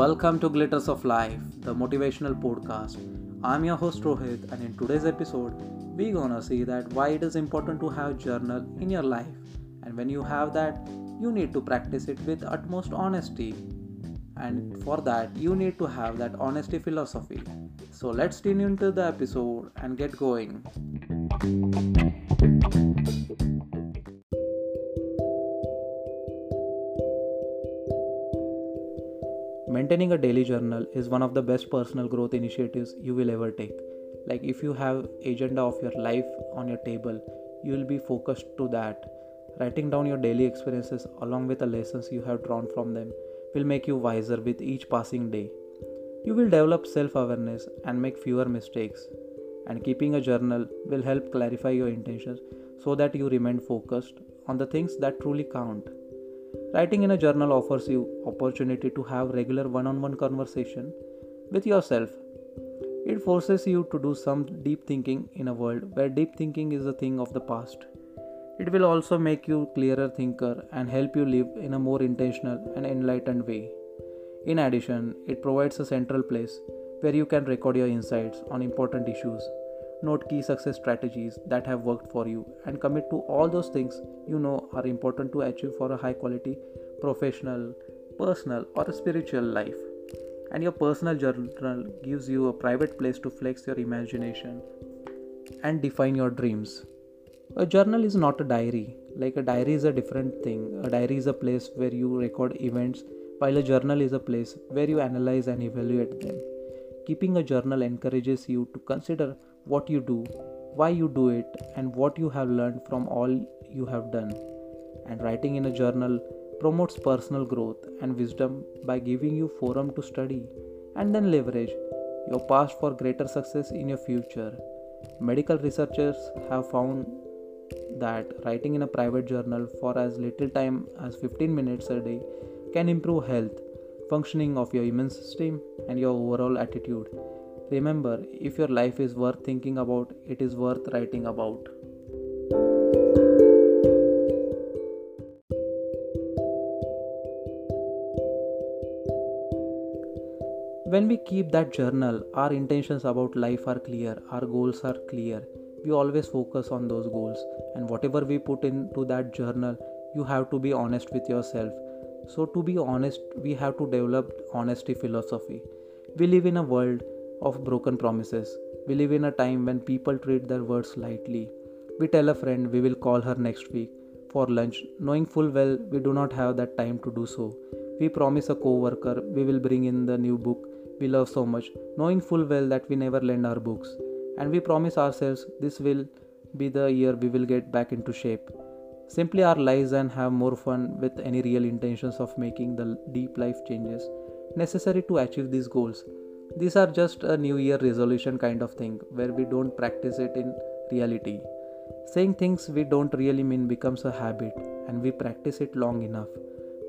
Welcome to Glitters of Life, the motivational podcast. I'm your host Rohit, and in today's episode, we're gonna see that why it is important to have journal in your life, and when you have that, you need to practice it with utmost honesty. And for that, you need to have that honesty philosophy. So let's tune into the episode and get going. Maintaining a daily journal is one of the best personal growth initiatives you will ever take. Like if you have agenda of your life on your table, you will be focused to that. Writing down your daily experiences along with the lessons you have drawn from them will make you wiser with each passing day. You will develop self-awareness and make fewer mistakes. And keeping a journal will help clarify your intentions so that you remain focused on the things that truly count. Writing in a journal offers you opportunity to have regular one-on-one conversation with yourself. It forces you to do some deep thinking in a world where deep thinking is a thing of the past. It will also make you clearer thinker and help you live in a more intentional and enlightened way. In addition, it provides a central place where you can record your insights on important issues note key success strategies that have worked for you and commit to all those things you know are important to achieve for a high quality professional personal or a spiritual life. And your personal journal gives you a private place to flex your imagination and define your dreams. A journal is not a diary. Like a diary is a different thing. A diary is a place where you record events while a journal is a place where you analyze and evaluate them. Keeping a journal encourages you to consider what you do, why you do it, and what you have learned from all you have done. And writing in a journal promotes personal growth and wisdom by giving you forum to study and then leverage your past for greater success in your future. Medical researchers have found that writing in a private journal for as little time as 15 minutes a day can improve health, functioning of your immune system, and your overall attitude. Remember, if your life is worth thinking about, it is worth writing about. When we keep that journal, our intentions about life are clear, our goals are clear. We always focus on those goals, and whatever we put into that journal, you have to be honest with yourself. So, to be honest, we have to develop honesty philosophy. We live in a world of broken promises. We live in a time when people treat their words lightly. We tell a friend we will call her next week for lunch, knowing full well we do not have that time to do so. We promise a co worker we will bring in the new book we love so much, knowing full well that we never lend our books. And we promise ourselves this will be the year we will get back into shape. Simply our lives and have more fun with any real intentions of making the deep life changes necessary to achieve these goals these are just a new year resolution kind of thing where we don't practice it in reality. Saying things we don't really mean becomes a habit and we practice it long enough.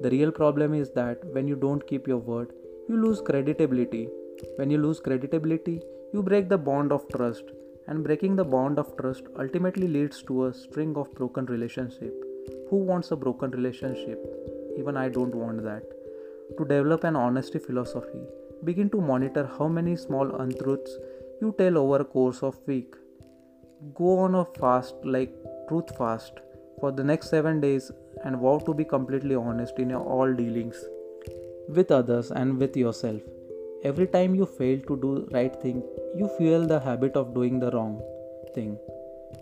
The real problem is that when you don't keep your word you lose credibility. When you lose credibility you break the bond of trust and breaking the bond of trust ultimately leads to a string of broken relationship. Who wants a broken relationship? Even i don't want that. To develop an honesty philosophy Begin to monitor how many small untruths you tell over a course of week. Go on a fast like truth fast for the next 7 days and vow to be completely honest in your all dealings with others and with yourself. Every time you fail to do right thing, you fuel the habit of doing the wrong thing.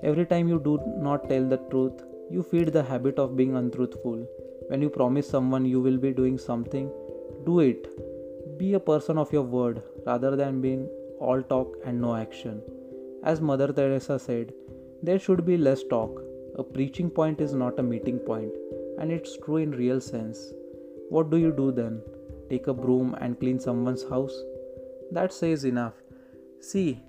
Every time you do not tell the truth, you feed the habit of being untruthful. When you promise someone you will be doing something, do it be a person of your word rather than being all talk and no action. As Mother Teresa said, there should be less talk. A preaching point is not a meeting point, and it's true in real sense. What do you do then? Take a broom and clean someone's house? That says enough. See,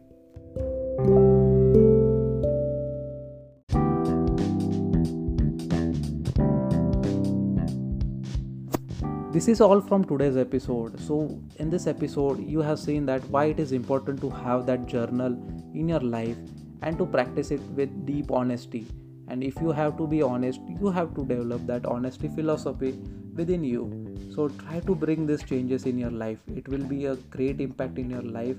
this is all from today's episode. So in this episode you have seen that why it is important to have that journal in your life and to practice it with deep honesty. And if you have to be honest you have to develop that honesty philosophy within you. So try to bring these changes in your life. It will be a great impact in your life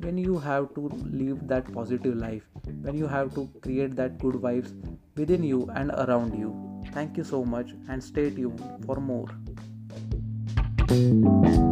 when you have to live that positive life when you have to create that good vibes within you and around you. Thank you so much and stay tuned for more Thank you.